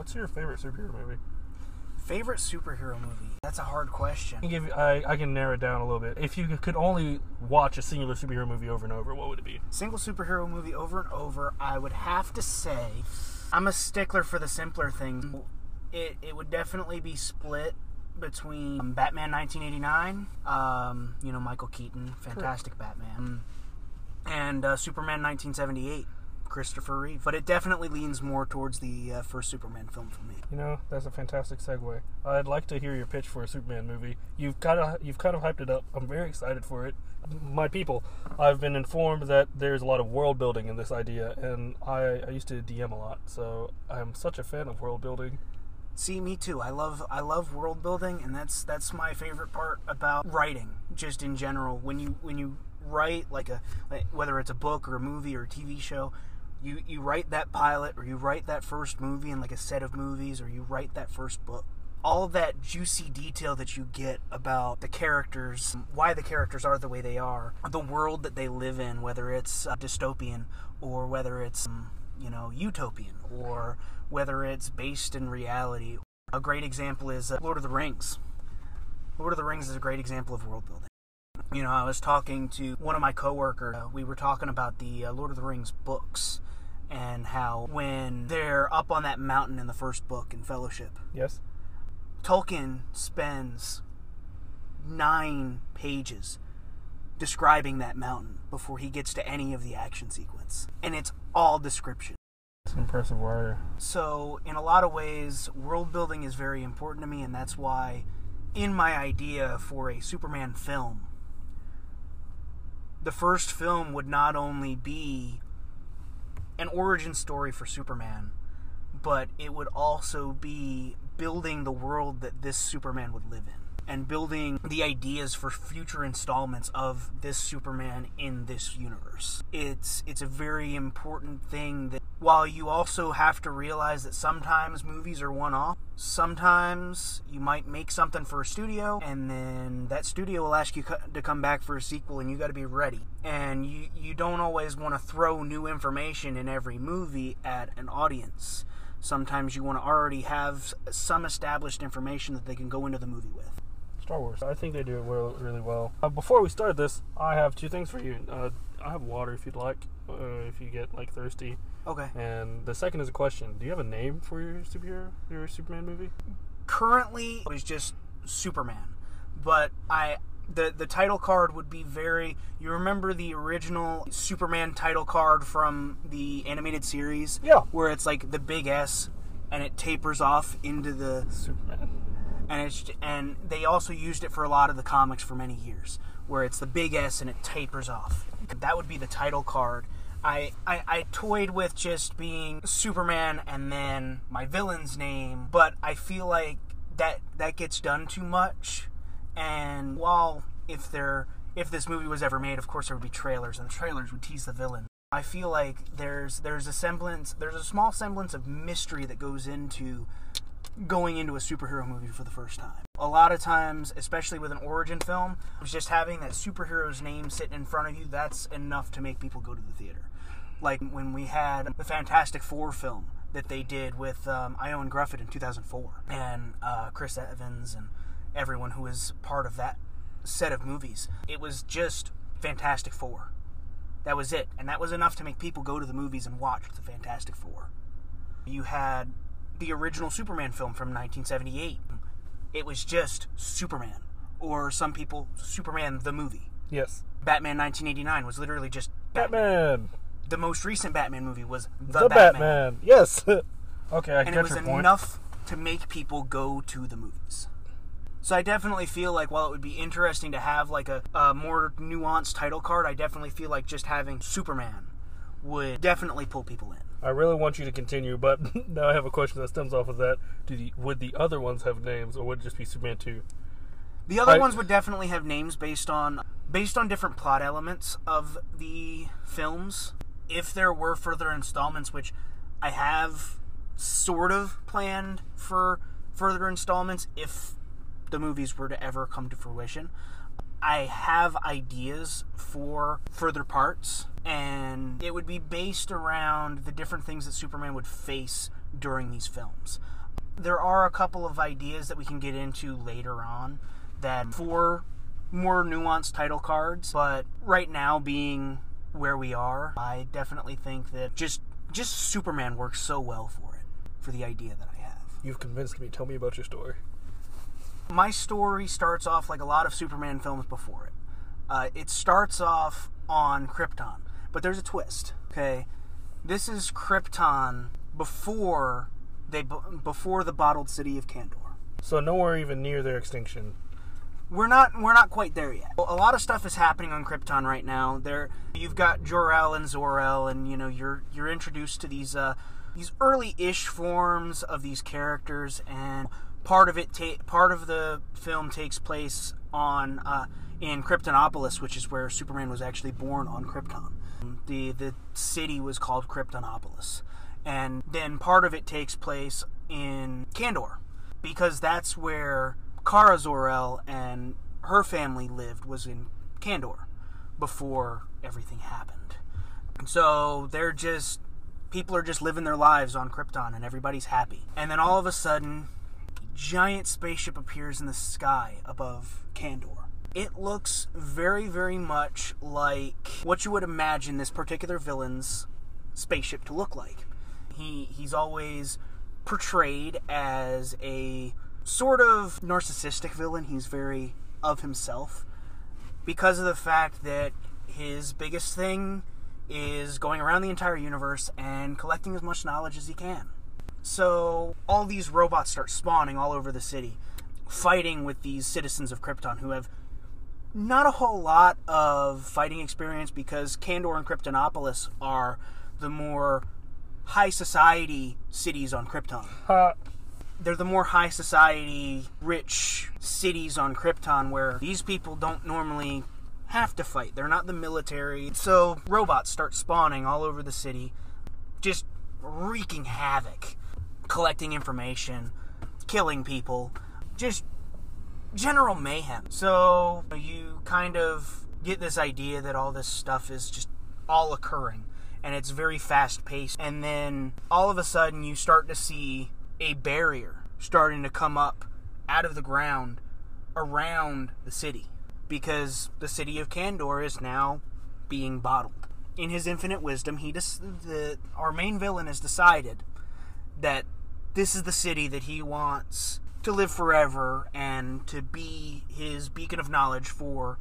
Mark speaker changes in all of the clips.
Speaker 1: what's your favorite superhero movie?
Speaker 2: Favorite superhero movie? That's a hard question.
Speaker 1: I can give I, I can narrow it down a little bit. If you could only watch a singular superhero movie over and over, what would it be?
Speaker 2: Single superhero movie over and over, I would have to say I'm a stickler for the simpler things. It, it would definitely be split between um, Batman 1989, um, you know, Michael Keaton, fantastic Batman, and uh, Superman 1978. Christopher Reeve, but it definitely leans more towards the uh, first Superman film for me.
Speaker 1: You know, that's a fantastic segue. I'd like to hear your pitch for a Superman movie. You've kind of you've kind of hyped it up. I'm very excited for it. My people, I've been informed that there's a lot of world building in this idea, and I, I used to DM a lot, so I'm such a fan of world building.
Speaker 2: See, me too. I love I love world building, and that's that's my favorite part about writing, just in general. When you when you write like a like, whether it's a book or a movie or a TV show, you you write that pilot or you write that first movie in like a set of movies or you write that first book all that juicy detail that you get about the characters why the characters are the way they are the world that they live in whether it's uh, dystopian or whether it's um, you know utopian or whether it's based in reality. A great example is uh, lord of the rings. Lord of the rings is a great example of world building you know, I was talking to one of my coworkers. Uh, we were talking about the uh, Lord of the Rings books and how when they're up on that mountain in the first book in Fellowship,
Speaker 1: Yes.
Speaker 2: Tolkien spends nine pages describing that mountain before he gets to any of the action sequence, and it's all description.
Speaker 1: It's an impressive writer.
Speaker 2: So, in a lot of ways, world building is very important to me, and that's why, in my idea for a Superman film, the first film would not only be an origin story for Superman, but it would also be building the world that this Superman would live in and building the ideas for future installments of this Superman in this universe. It's it's a very important thing that while you also have to realize that sometimes movies are one off, sometimes you might make something for a studio and then that studio will ask you to come back for a sequel and you got to be ready. And you you don't always want to throw new information in every movie at an audience. Sometimes you want to already have some established information that they can go into the movie with.
Speaker 1: Star Wars. I think they do it well, really well. Uh, before we start this, I have two things for you. Uh, I have water if you'd like, uh, if you get like thirsty.
Speaker 2: Okay.
Speaker 1: And the second is a question: Do you have a name for your superhero, your Superman movie?
Speaker 2: currently it was just Superman, but I the the title card would be very. You remember the original Superman title card from the animated series?
Speaker 1: Yeah.
Speaker 2: Where it's like the big S, and it tapers off into the
Speaker 1: Superman.
Speaker 2: And it's and they also used it for a lot of the comics for many years, where it's the big S and it tapers off. That would be the title card. I, I, I toyed with just being Superman and then my villain's name, but I feel like that that gets done too much. And while if there if this movie was ever made, of course there would be trailers, and the trailers would tease the villain. I feel like there's there's a semblance there's a small semblance of mystery that goes into going into a superhero movie for the first time. A lot of times, especially with an origin film, it's just having that superhero's name sitting in front of you, that's enough to make people go to the theater. Like when we had the Fantastic Four film that they did with um, Gruffudd in 2004, and uh, Chris Evans and everyone who was part of that set of movies. It was just Fantastic Four. That was it. And that was enough to make people go to the movies and watch the Fantastic Four. You had the original Superman film from 1978. It was just Superman. Or some people, Superman the movie.
Speaker 1: Yes.
Speaker 2: Batman 1989 was literally just Batman.
Speaker 1: Batman.
Speaker 2: The most recent Batman movie was The,
Speaker 1: The,
Speaker 2: Batman.
Speaker 1: Batman. Yes. okay, I
Speaker 2: And
Speaker 1: get
Speaker 2: it was
Speaker 1: your point.
Speaker 2: enough to make people go to the movies. So I definitely feel like while it would be interesting to have like a, a more nuanced title card, I definitely feel like just having Superman would definitely pull people in.
Speaker 1: I really want you to continue, but now I have a question that stems off of that. Do the, would the other ones have names, or would it just be Superman two?
Speaker 2: The other
Speaker 1: I-
Speaker 2: ones would definitely have names based on based on different plot elements of the films. If there were further installments, which I have sort of planned for further installments, if the movies were to ever come to fruition, I have ideas for further parts, and it would be based around the different things that Superman would face during these films. There are a couple of ideas that we can get into later on that for more nuanced title cards, but right now being where we are, I definitely think that just just Superman works so well for it, for the idea that I have.
Speaker 1: You've convinced me. Tell me about your story.
Speaker 2: My story starts off like a lot of Superman films before it. Uh, it starts off on Krypton, but there's a twist. Okay, this is Krypton before they before the bottled city of Kandor.
Speaker 1: So nowhere even near their extinction.
Speaker 2: We're not we're not quite there yet. A lot of stuff is happening on Krypton right now. There you've got Jor-El and Zor-El, and you know you're you're introduced to these uh, these early-ish forms of these characters, and part of it ta- part of the film takes place on uh, in Kryptonopolis, which is where Superman was actually born on Krypton. The the city was called Kryptonopolis, and then part of it takes place in Kandor, because that's where Kara Zor-El and her family lived was in Kandor before everything happened. And so they're just people are just living their lives on Krypton and everybody's happy. And then all of a sudden, a giant spaceship appears in the sky above Kandor. It looks very, very much like what you would imagine this particular villain's spaceship to look like. He he's always portrayed as a sort of narcissistic villain. He's very of himself because of the fact that his biggest thing is going around the entire universe and collecting as much knowledge as he can. So all these robots start spawning all over the city, fighting with these citizens of Krypton who have not a whole lot of fighting experience because Kandor and Kryptonopolis are the more high society cities on Krypton.
Speaker 1: Uh,
Speaker 2: they're the more high society, rich cities on Krypton where these people don't normally have to fight. They're not the military. So robots start spawning all over the city, just wreaking havoc, collecting information, killing people, just general mayhem. So you kind of get this idea that all this stuff is just all occurring and it's very fast paced. And then all of a sudden you start to see a barrier starting to come up out of the ground around the city because the city of Kandor is now being bottled. In his infinite wisdom, he des- the our main villain has decided that this is the city that he wants to live forever and to be his beacon of knowledge for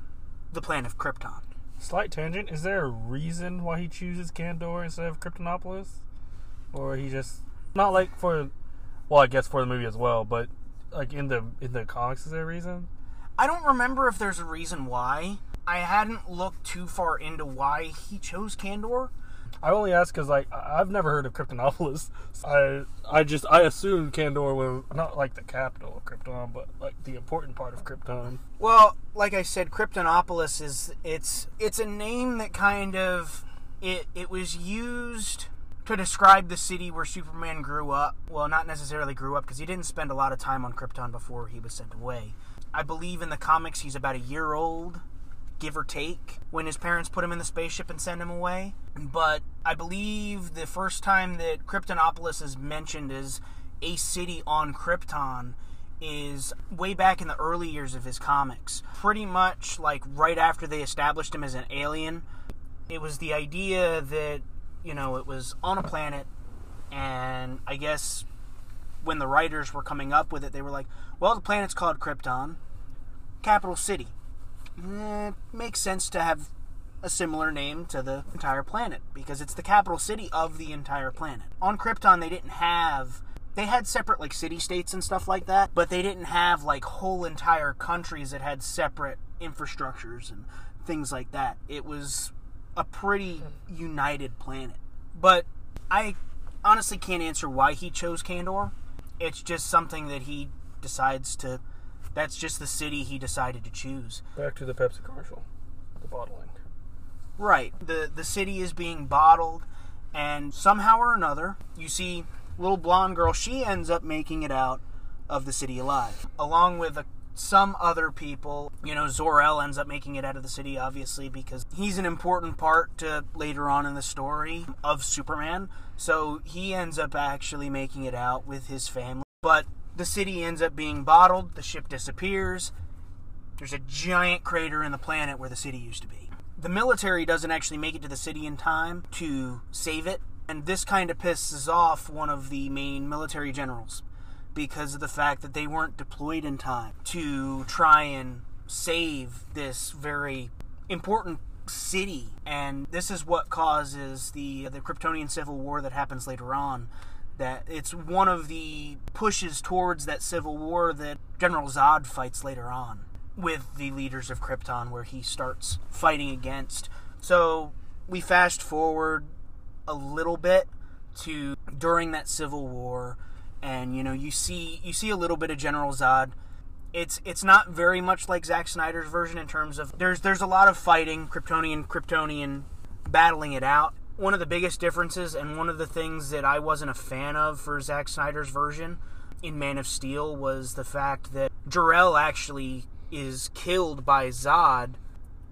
Speaker 2: the planet of Krypton.
Speaker 1: Slight tangent. Is there a reason why he chooses Kandor instead of Kryptonopolis? Or he just not like for well, I guess for the movie as well, but like in the in the comics, is there a reason?
Speaker 2: I don't remember if there's a reason why. I hadn't looked too far into why he chose Kandor.
Speaker 1: I only ask because like I've never heard of Kryptonopolis. I I just I assumed Kandor was not like the capital of Krypton, but like the important part of Krypton.
Speaker 2: Well, like I said, Kryptonopolis is it's it's a name that kind of it it was used to describe the city where Superman grew up. Well, not necessarily grew up because he didn't spend a lot of time on Krypton before he was sent away. I believe in the comics he's about a year old, give or take, when his parents put him in the spaceship and send him away. But I believe the first time that Kryptonopolis is mentioned as a city on Krypton is way back in the early years of his comics. Pretty much like right after they established him as an alien. It was the idea that you know, it was on a planet, and I guess when the writers were coming up with it, they were like, well, the planet's called Krypton, capital city. Eh, makes sense to have a similar name to the entire planet because it's the capital city of the entire planet. On Krypton, they didn't have. They had separate like city states and stuff like that, but they didn't have like whole entire countries that had separate infrastructures and things like that. It was a pretty united planet. But I honestly can't answer why he chose Kandor. It's just something that he decides to. That's just the city he decided to choose.
Speaker 1: Back to the Pepsi commercial, the bottling.
Speaker 2: Right. the The city is being bottled, and somehow or another, you see little blonde girl. She ends up making it out of the city alive, along with a some other people. You know, Zor-El ends up making it out of the city, obviously, because he's an important part to later on in the story of Superman. So he ends up actually making it out with his family. But the city ends up being bottled, the ship disappears. There's a giant crater in the planet where the city used to be. The military doesn't actually make it to the city in time to save it, and this kind of pisses off one of the main military generals because of the fact that they weren't deployed in time to try and save this very important city and this is what causes the the Kryptonian civil war that happens later on that it's one of the pushes towards that civil war that General Zod fights later on with the leaders of Krypton where he starts fighting against so we fast forward a little bit to during that civil war and you know you see you see a little bit of General Zod. It's it's not very much like Zack Snyder's version in terms of there's there's a lot of fighting, Kryptonian Kryptonian battling it out. One of the biggest differences and one of the things that I wasn't a fan of for Zack Snyder's version in Man of Steel was the fact that Jor-El actually is killed by Zod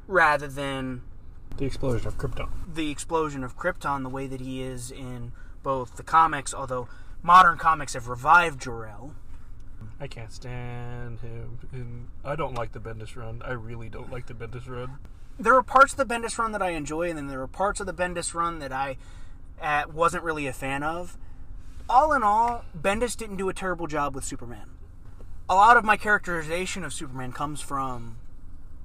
Speaker 2: rather than
Speaker 1: the explosion of Krypton.
Speaker 2: The explosion of Krypton, the way that he is in both the comics, although modern comics have revived Jor-El.
Speaker 1: I can't stand him. And I don't like the Bendis run. I really don't like the Bendis run.
Speaker 2: There are parts of the Bendis run that I enjoy, and then there are parts of the Bendis run that I uh, wasn't really a fan of. All in all, Bendis didn't do a terrible job with Superman. A lot of my characterization of Superman comes from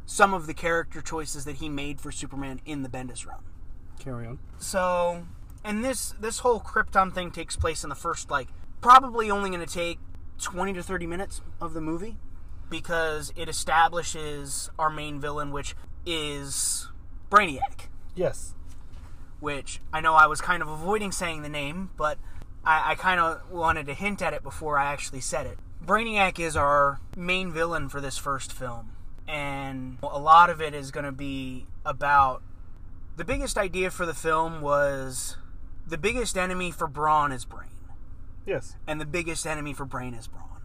Speaker 2: some of the character choices that he made for Superman in the Bendis run.
Speaker 1: Carry on.
Speaker 2: So, and this this whole Krypton thing takes place in the first like probably only going to take 20 to 30 minutes of the movie because it establishes our main villain which is Brainiac.
Speaker 1: Yes.
Speaker 2: Which I know I was kind of avoiding saying the name, but I, I kind of wanted to hint at it before I actually said it. Brainiac is our main villain for this first film, and a lot of it is going to be about. The biggest idea for the film was the biggest enemy for Brawn is Brain.
Speaker 1: Yes.
Speaker 2: And the biggest enemy for Brain is Brawn.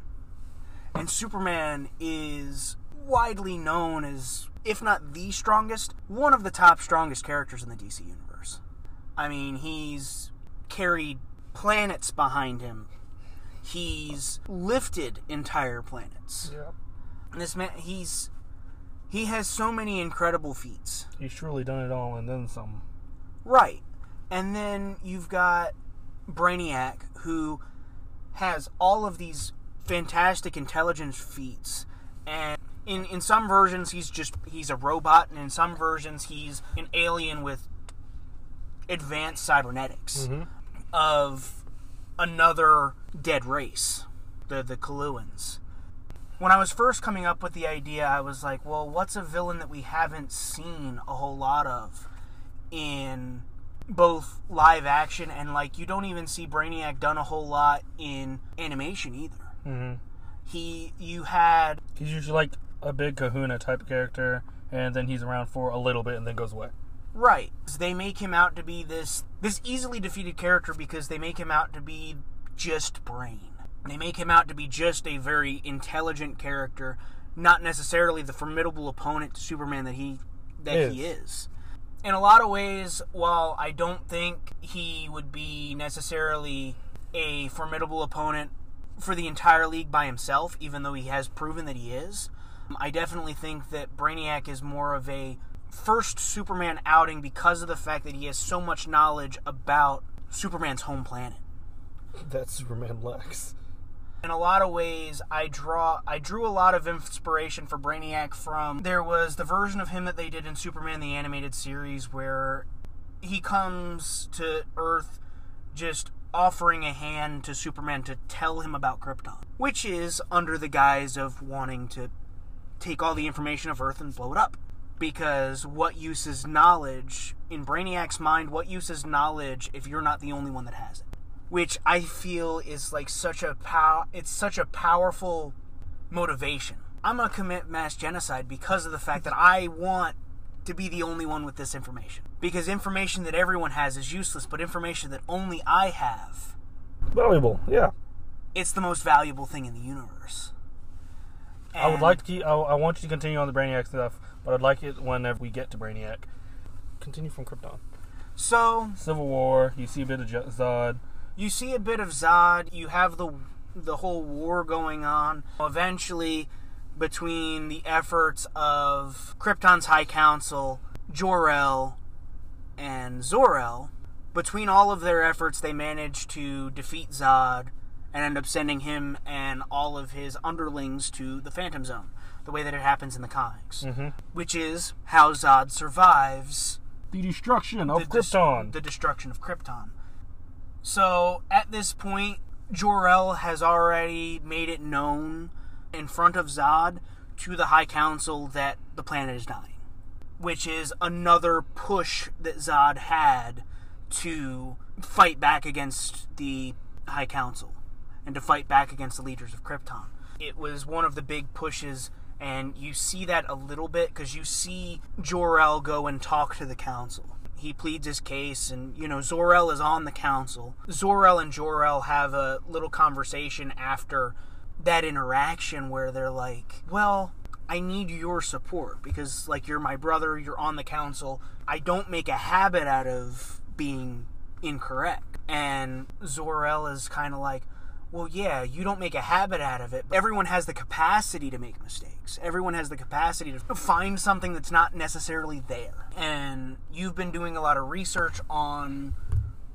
Speaker 2: And Superman is widely known as, if not the strongest, one of the top strongest characters in the DC universe. I mean, he's carried planets behind him. He's lifted entire planets. And this man, he's he has so many incredible feats.
Speaker 1: He's truly done it all and then some.
Speaker 2: Right. And then you've got Brainiac, who has all of these fantastic intelligence feats. And in, in some versions, he's just he's a robot, and in some versions, he's an alien with advanced cybernetics
Speaker 1: Mm-hmm.
Speaker 2: of another dead race, the the Coluans. When I was first coming up with the idea, I was like, well, what's a villain that we haven't seen a whole lot of in both live action and like you don't even see Brainiac done a whole lot in animation either.
Speaker 1: Mm-hmm.
Speaker 2: He you had
Speaker 1: He's usually like a big kahuna type character, and then he's around for a little bit and then goes away.
Speaker 2: right. They make him out to be this this easily defeated character because they make him out to be just brain. They make him out to be just a very intelligent character, not necessarily the formidable opponent to Superman that he that he is. In a lot of ways, while I don't think he would be necessarily a formidable opponent for the entire league by himself, even though he has proven that he is, I definitely think that Brainiac is more of a first Superman outing because of the fact that he has so much knowledge about Superman's home planet.
Speaker 1: That's Superman Lex.
Speaker 2: In a lot of ways, I draw I drew a lot of inspiration for Brainiac from there was the version of him that they did in Superman the animated series where he comes to Earth just offering a hand to Superman to tell him about Krypton, which is under the guise of wanting to take all the information of Earth and blow it up. Because what use is knowledge in Brainiac's mind? What use is knowledge if you're not the only one that has it? Which I feel is like such a pow. It's such a powerful motivation. I'm gonna commit mass genocide because of the fact that I want to be the only one with this information. Because information that everyone has is useless, but information that only I have
Speaker 1: Valuable, yeah.
Speaker 2: it's the most valuable thing in the universe.
Speaker 1: I would like to keep. I, I want you to continue on the Brainiac stuff, but I'd like it whenever we get to Brainiac. Continue from Krypton.
Speaker 2: So
Speaker 1: Civil War. You see a bit of J- Zod.
Speaker 2: you see a bit of Zod. You have the the whole war going on. Eventually, between the efforts of Krypton's High Council, Jor-El, and Zor-El, between all of their efforts, they manage to defeat Zod and end up sending him and all of his underlings to the Phantom Zone, the way that it happens in the comics,
Speaker 1: Mm-hmm.
Speaker 2: which is how Zod survives
Speaker 1: The destruction of
Speaker 2: the, dis-
Speaker 1: Krypton.
Speaker 2: the destruction of Krypton. So at this point, Jor-El has already made it known in front of Zod to the High Council that the planet is dying, which is another push that Zod had to fight back against the High Council and to fight back against the leaders of Krypton. It was one of the big pushes, and you see that a little bit because you see Jor-El go and talk to the council. He pleads his case, and you know Zor-El is on the council. Zor-El and Jor-El have a little conversation after that interaction where they're like, "Well, I need your support because like you're my brother, you're on the council. I don't make a habit out of being incorrect." And Zor-El is kind of like, "Well, yeah, you don't make a habit out of it. but Everyone has the capacity to make mistakes. Everyone has the capacity to find something that's not necessarily there." And you've been doing a lot of research on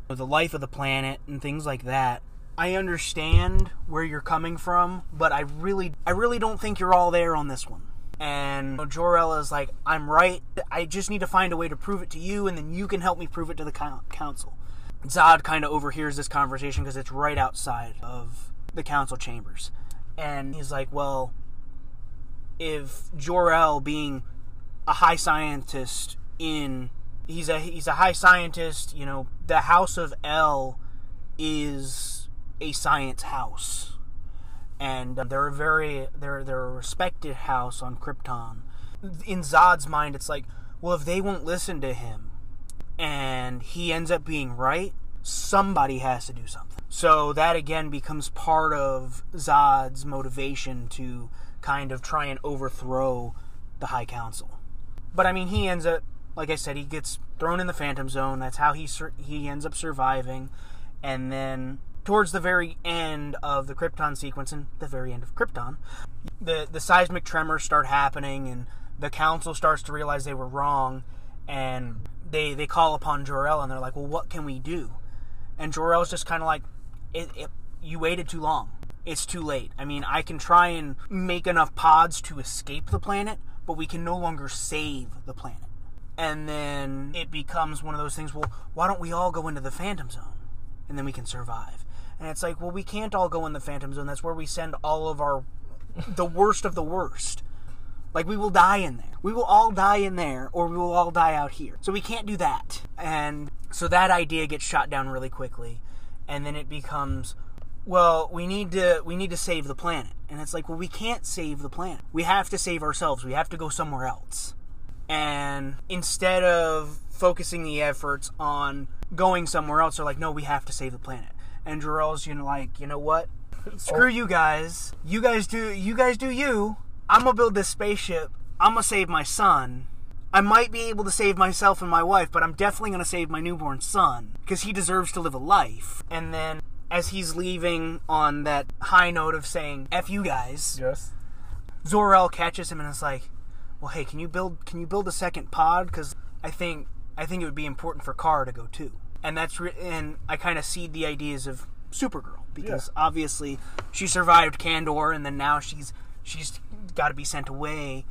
Speaker 2: the life of the planet and things like that. I understand where you're coming from, but I really, I really don't think you're all there on this one. And Jor-El is like, I'm right. I just need to find a way to prove it to you, and then you can help me prove it to the coun- council. Zod kind of overhears this conversation because it's right outside of the council chambers, and he's like, "Well, if Jor-El being a high scientist in he's a he's a high scientist, you know, the House of El is a science house. And um, they're a very they're they're a respected house on Krypton. In Zod's mind it's like, well if they won't listen to him and he ends up being right, somebody has to do something. So that again becomes part of Zod's motivation to kind of try and overthrow the High Council. But I mean, he ends up, like I said, he gets thrown in the Phantom Zone. That's how he sur- he ends up surviving. And then towards the very end of the Krypton sequence, and the very end of Krypton, the the seismic tremors start happening, and the Council starts to realize they were wrong, and they they call upon Jor-El, and they're like, "Well, what can we do?" And Jor-El's just kind of like, it, it, "You waited too long. It's too late. I mean, I can try and make enough pods to escape the planet, but we can no longer save the planet." And then it becomes one of those things. Well, why don't we all go into the Phantom Zone, and then we can survive? And it's like, well, we can't all go in the Phantom Zone. That's where we send all of our, the worst of the worst. Like we will die in there. We will all die in there, or we will all die out here. So we can't do that. And so that idea gets shot down really quickly, and then it becomes, well, we need to we need to save the planet. And it's like, well, we can't save the planet. We have to save ourselves. We have to go somewhere else. And instead of focusing the efforts on going somewhere else, they're like, no, we have to save the planet. And Jor-El's, you know, like, you know what? Screw you guys. You guys do you guys do you. I'm gonna build this spaceship. I'm gonna save my son. I might be able to save myself and my wife, but I'm definitely gonna save my newborn son because he deserves to live a life. And then, as he's leaving on that high note of saying "f you guys,"
Speaker 1: yes.
Speaker 2: Zor-El catches him and is like, "Well, hey, can you build can you build a second pod? Because I think I think it would be important for Kara to go too." And that's re- and I kind of seed the ideas of Supergirl because obviously she survived Kandor and then now she's she's got to be sent away.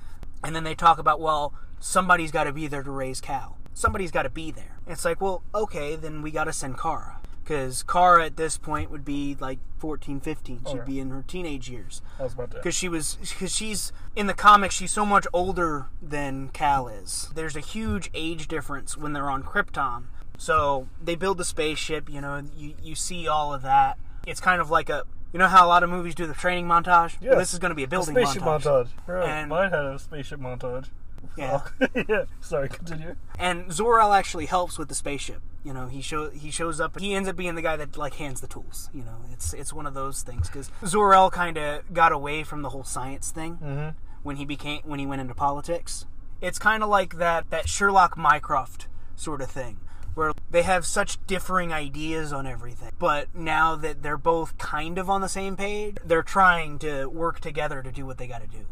Speaker 2: And then they talk about well, somebody's got to be there to raise Kal. Somebody's got to be there. It's like, well, okay, then we got to send Kara. Because Kara at this point would be like 14, 15. She'd
Speaker 1: Okay.
Speaker 2: be in her teenage years
Speaker 1: I was about to.
Speaker 2: because she was because she's in the comics she's so much older than Kal is. There's a huge age difference when they're on Krypton. So they build the spaceship, you know, you you see all of that. It's kind of like a you know how a lot of movies do the training montage? Well, this is going to be a building
Speaker 1: spaceship
Speaker 2: montage.
Speaker 1: montage. Right.
Speaker 2: And-
Speaker 1: Mine had a spaceship montage.
Speaker 2: Yeah.
Speaker 1: yeah. Sorry, continue.
Speaker 2: And Zor-El actually helps with the spaceship. You know, he show he shows up. He ends up being the guy that like hands the tools. You know, it's it's one of those things because Zor-El kind of got away from the whole science thing
Speaker 1: Mm-hmm.
Speaker 2: when he became when he went into politics. It's kind of like that that Sherlock Mycroft sort of thing where they have such differing ideas on everything. But now that they're both kind of on the same page, they're trying to work together to do what they got to do.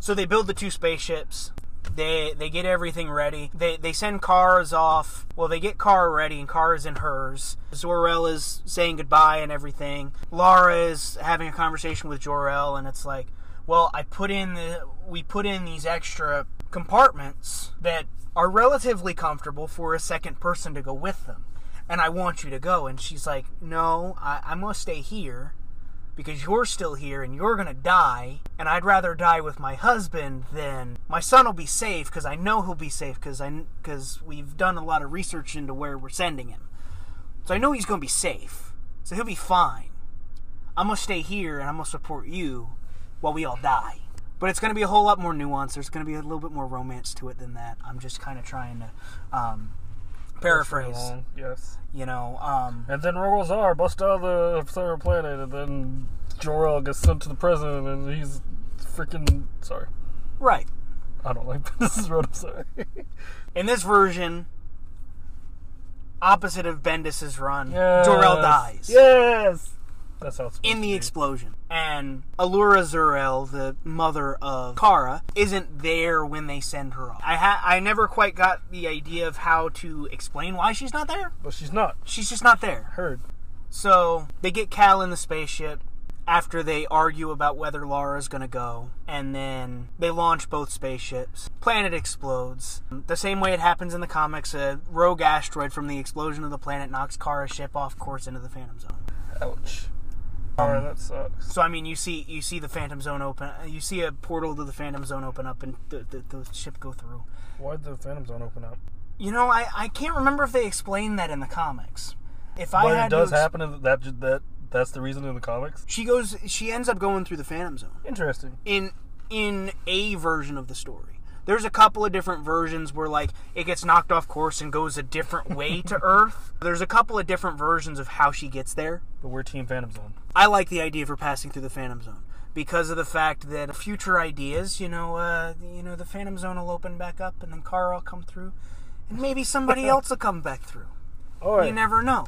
Speaker 2: So they build the two spaceships. They they get everything ready. They they send cars off. Well, they get Kara ready and cars in hers. Zor-El is saying goodbye and everything. Lara is having a conversation with Jor-El and it's like, well, I put in the we put in these extra compartments that are relatively comfortable for a second person to go with them. And I want you to go. And she's like, no, I, I'm going to stay here because you're still here and you're going to die. And I'd rather die with my husband than my son will be safe because I know he'll be safe because we've done a lot of research into where we're sending him. So I know he's going to be safe. So he'll be fine. I'm going to stay here and I'm going to support you while we all die. But it's going to be a whole lot more nuance. There's going to be a little bit more romance to it than that. I'm just kind of trying to um, paraphrase,
Speaker 1: Yes.
Speaker 2: you know. Um,
Speaker 1: And then Rogol Zaar busts out of the Third Planet, and then Jor-El gets sent to the prison, and he's freaking sorry.
Speaker 2: right.
Speaker 1: I don't like this is road. I'm sorry.
Speaker 2: In this version, opposite of Bendis's run,
Speaker 1: yes.
Speaker 2: Jor-El dies.
Speaker 1: Yes. That's how it's
Speaker 2: in the
Speaker 1: to be.
Speaker 2: explosion. And Alura Zor-El, the mother of Kara, isn't there when they send her off. I ha- I never quite got the idea of how to explain why she's not there.
Speaker 1: But she's not.
Speaker 2: She's just not there.
Speaker 1: Heard.
Speaker 2: So they get Kal in the spaceship after they argue about whether Lara's gonna go, and then they launch both spaceships. Planet explodes. The same way it happens in the comics, a rogue asteroid from the explosion of the planet knocks Kara's ship off course into the Phantom Zone.
Speaker 1: Ouch. Um, Alright, that sucks.
Speaker 2: So I mean, you see, you see the Phantom Zone open. Uh, you see a portal to the Phantom Zone open up, and the, the, the ship go through.
Speaker 1: Why'd the Phantom Zone open up?
Speaker 2: You know, I, I can't remember if they explained that in the comics. If I
Speaker 1: but
Speaker 2: had
Speaker 1: it does
Speaker 2: to ex-
Speaker 1: happen. In that that that's the reason in the comics.
Speaker 2: She goes. She ends up going through the Phantom Zone
Speaker 1: Interesting.
Speaker 2: in in a version of the story. There's a couple of different versions where like it gets knocked off course and goes a different way to Earth. There's a couple of different versions of how she gets there.
Speaker 1: But we're Team Phantom Zone.
Speaker 2: I like the idea of her passing through the Phantom Zone because of the fact that future ideas, you know, uh, you know, the Phantom Zone will open back up, and then Kara will come through, and maybe somebody else will come back through.
Speaker 1: Alright.
Speaker 2: You never know.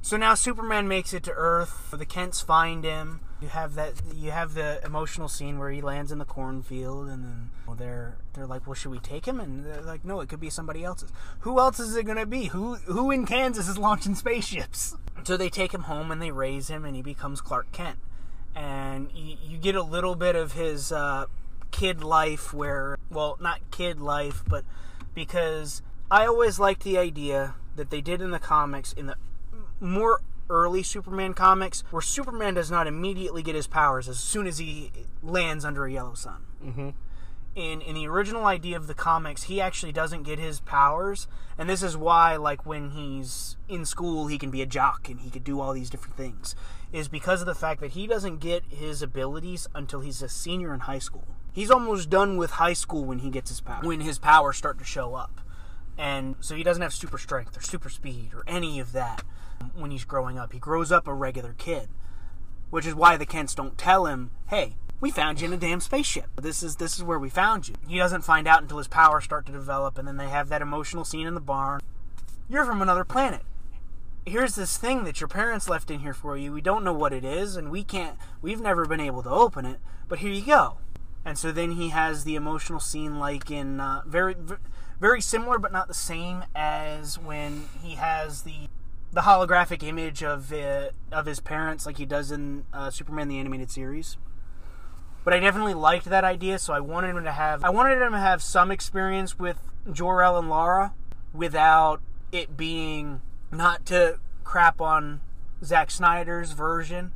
Speaker 2: So now Superman makes it to Earth. The Kents find him. You have that. You have the emotional scene where he lands in the cornfield, and then they're they're like, "Well, should we take him?" And they're like, "No, it could be somebody else's. Who else is it gonna be? Who who in Kansas is launching spaceships?" So they take him home and they raise him, and he becomes Clark Kent. And you, you get a little bit of his uh, kid life, where well, not kid life, but because I always liked the idea that they did in the comics in the more early Superman comics where Superman does not immediately get his powers as soon as he lands under a yellow sun.
Speaker 1: Mm-hmm.
Speaker 2: In in the original idea of the comics, he actually doesn't get his powers, and this is why like when he's in school, he can be a jock and he could do all these different things. Is because of the fact that he doesn't get his abilities until he's a senior in high school. He's almost done with high school when he gets his power. When his powers start to show up. And so he doesn't have super strength or super speed or any of that when he's growing up. He grows up a regular kid, which is why the Kents don't tell him, "Hey, we found you in a damn spaceship. This is this is where we found you." He doesn't find out until his powers start to develop, and then they have that emotional scene in the barn. You're from another planet. Here's this thing that your parents left in here for you. We don't know what it is, and we can't. We've never been able to open it, but here you go. And so then he has the emotional scene, like in uh, very, very similar, but not the same as when he has the the holographic image of uh, of his parents, like he does in uh, Superman the animated series. But I definitely liked that idea, so I wanted him to have I wanted him to have some experience with Jor-El and Lara without it being not to crap on Zack Snyder's version,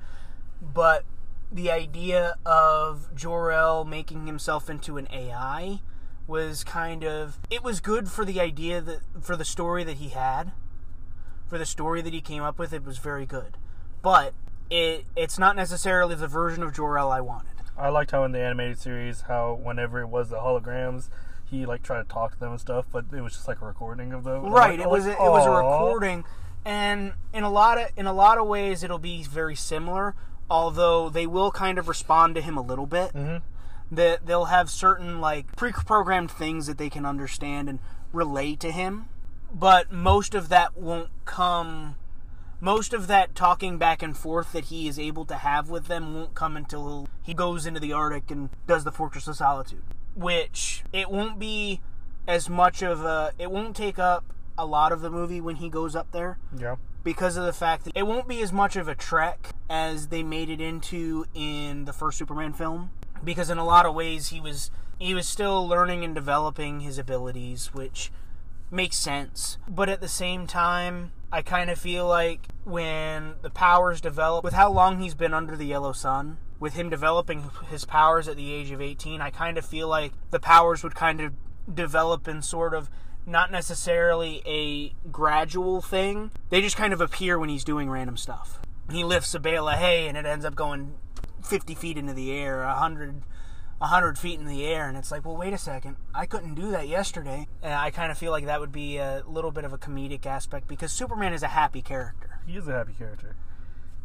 Speaker 2: but the idea of Jor-El making himself into an AI was kind of it was good for the idea that for the story that he had for the story that he came up with it was very good. But it it's not necessarily the version of Jor-El I wanted.
Speaker 1: I liked how in the animated series, how whenever it was the holograms, he like tried to talk to them and stuff, but it was just like a recording of them.
Speaker 2: Right
Speaker 1: like-
Speaker 2: it was a,
Speaker 1: like,
Speaker 2: it was a recording. And in a lot of in a lot of ways it'll be very similar although they will kind of respond to him a little bit.
Speaker 1: Mhm.
Speaker 2: that they'll have certain like pre-programmed things that they can understand and relay to him but most of that won't come most of that talking back and forth that he is able to have with them won't come until he goes into the Arctic and does the Fortress of Solitude. Which it won't be as much of a. It won't take up a lot of the movie when he goes up there
Speaker 1: Yeah.
Speaker 2: because of the fact that it won't be as much of a trek as they made it into in the first Superman film because in a lot of ways he was he was still learning and developing his abilities which makes sense but at the same time I kind of feel like when the powers develop with how long he's been under the yellow sun with him developing his powers at the age of 18 I kind of feel like the powers would kind of develop in sort of not necessarily a gradual thing. They just kind of appear when he's doing random stuff. He lifts a bale of hay and it ends up going 50 feet into the air, 100, 100 feet in the air, and it's like, well, wait a second. I couldn't do that yesterday. And I kind of feel like that would be a little bit of a comedic aspect because Superman is a happy character.
Speaker 1: He is a happy character.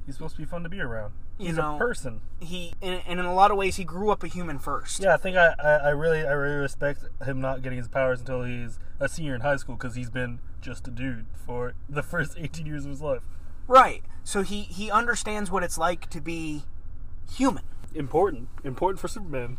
Speaker 1: He's supposed to be fun to be around.
Speaker 2: You
Speaker 1: He's
Speaker 2: know-
Speaker 1: a person.
Speaker 2: He and, and in a lot of ways, he grew up a human first.
Speaker 1: Yeah, I think I, I, I really I really respect him not getting his powers until he's a senior in high school because he's been just a dude for the first 18 years of his life.
Speaker 2: Right. So he he understands what it's like to be human.
Speaker 1: Important, important for Superman.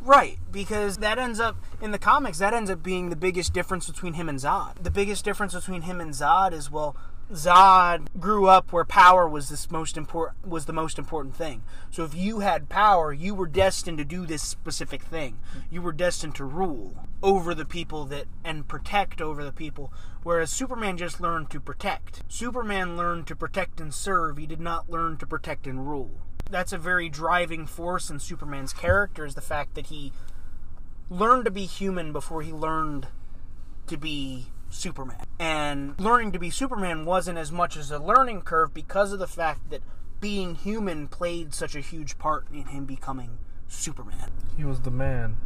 Speaker 2: Right, because that ends up in the comics. That ends up being the biggest difference between him and Zod. The biggest difference between him and Zod is well, Zod grew up where power was this most important was the most important thing. So if you had power, you were destined to do this specific thing. You were destined to rule over the people that and protect over the people. Whereas Superman just learned to protect. Superman learned to protect and serve. He did not learn to protect and rule. That's a very driving force in Superman's character is the fact that he learned to be human before he learned to be Superman. And learning to be Superman wasn't as much as a learning curve because of the fact that being human played such a huge part in him becoming Superman.
Speaker 1: He was the man,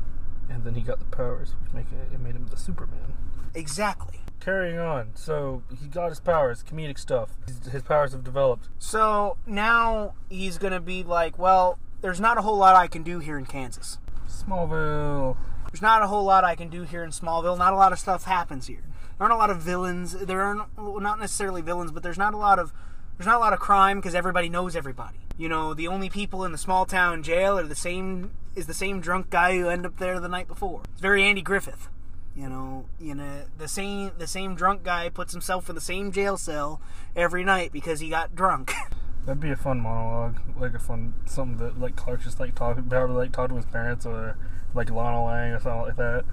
Speaker 1: and then he got the powers, which make it, it made him the Superman.
Speaker 2: Exactly.
Speaker 1: Carrying on, so he got his powers, comedic stuff. His, his powers have developed.
Speaker 2: So now he's going to be like, well, there's not a whole lot I can do here in Kansas.
Speaker 1: Smallville.
Speaker 2: There's not a whole lot I can do here in Smallville. Not a lot of stuff happens here. There aren't a lot of villains. There aren't well, not necessarily villains, but there's not a lot of there's not a lot of crime because everybody knows everybody. You know, the only people in the small town jail are the same is the same drunk guy who ended up there the night before. It's very Andy Griffith. You know, you know the same the same drunk guy puts himself in the same jail cell every night because he got drunk.
Speaker 1: That'd be a fun monologue, like a fun something that like Clark just like talking, probably like talk to his parents or like Lana Lang or something like that.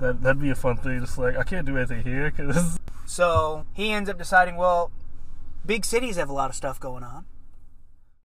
Speaker 1: That that'd be a fun thing. Just like I can't do anything here because
Speaker 2: So he ends up deciding, well, big cities have a lot of stuff going on.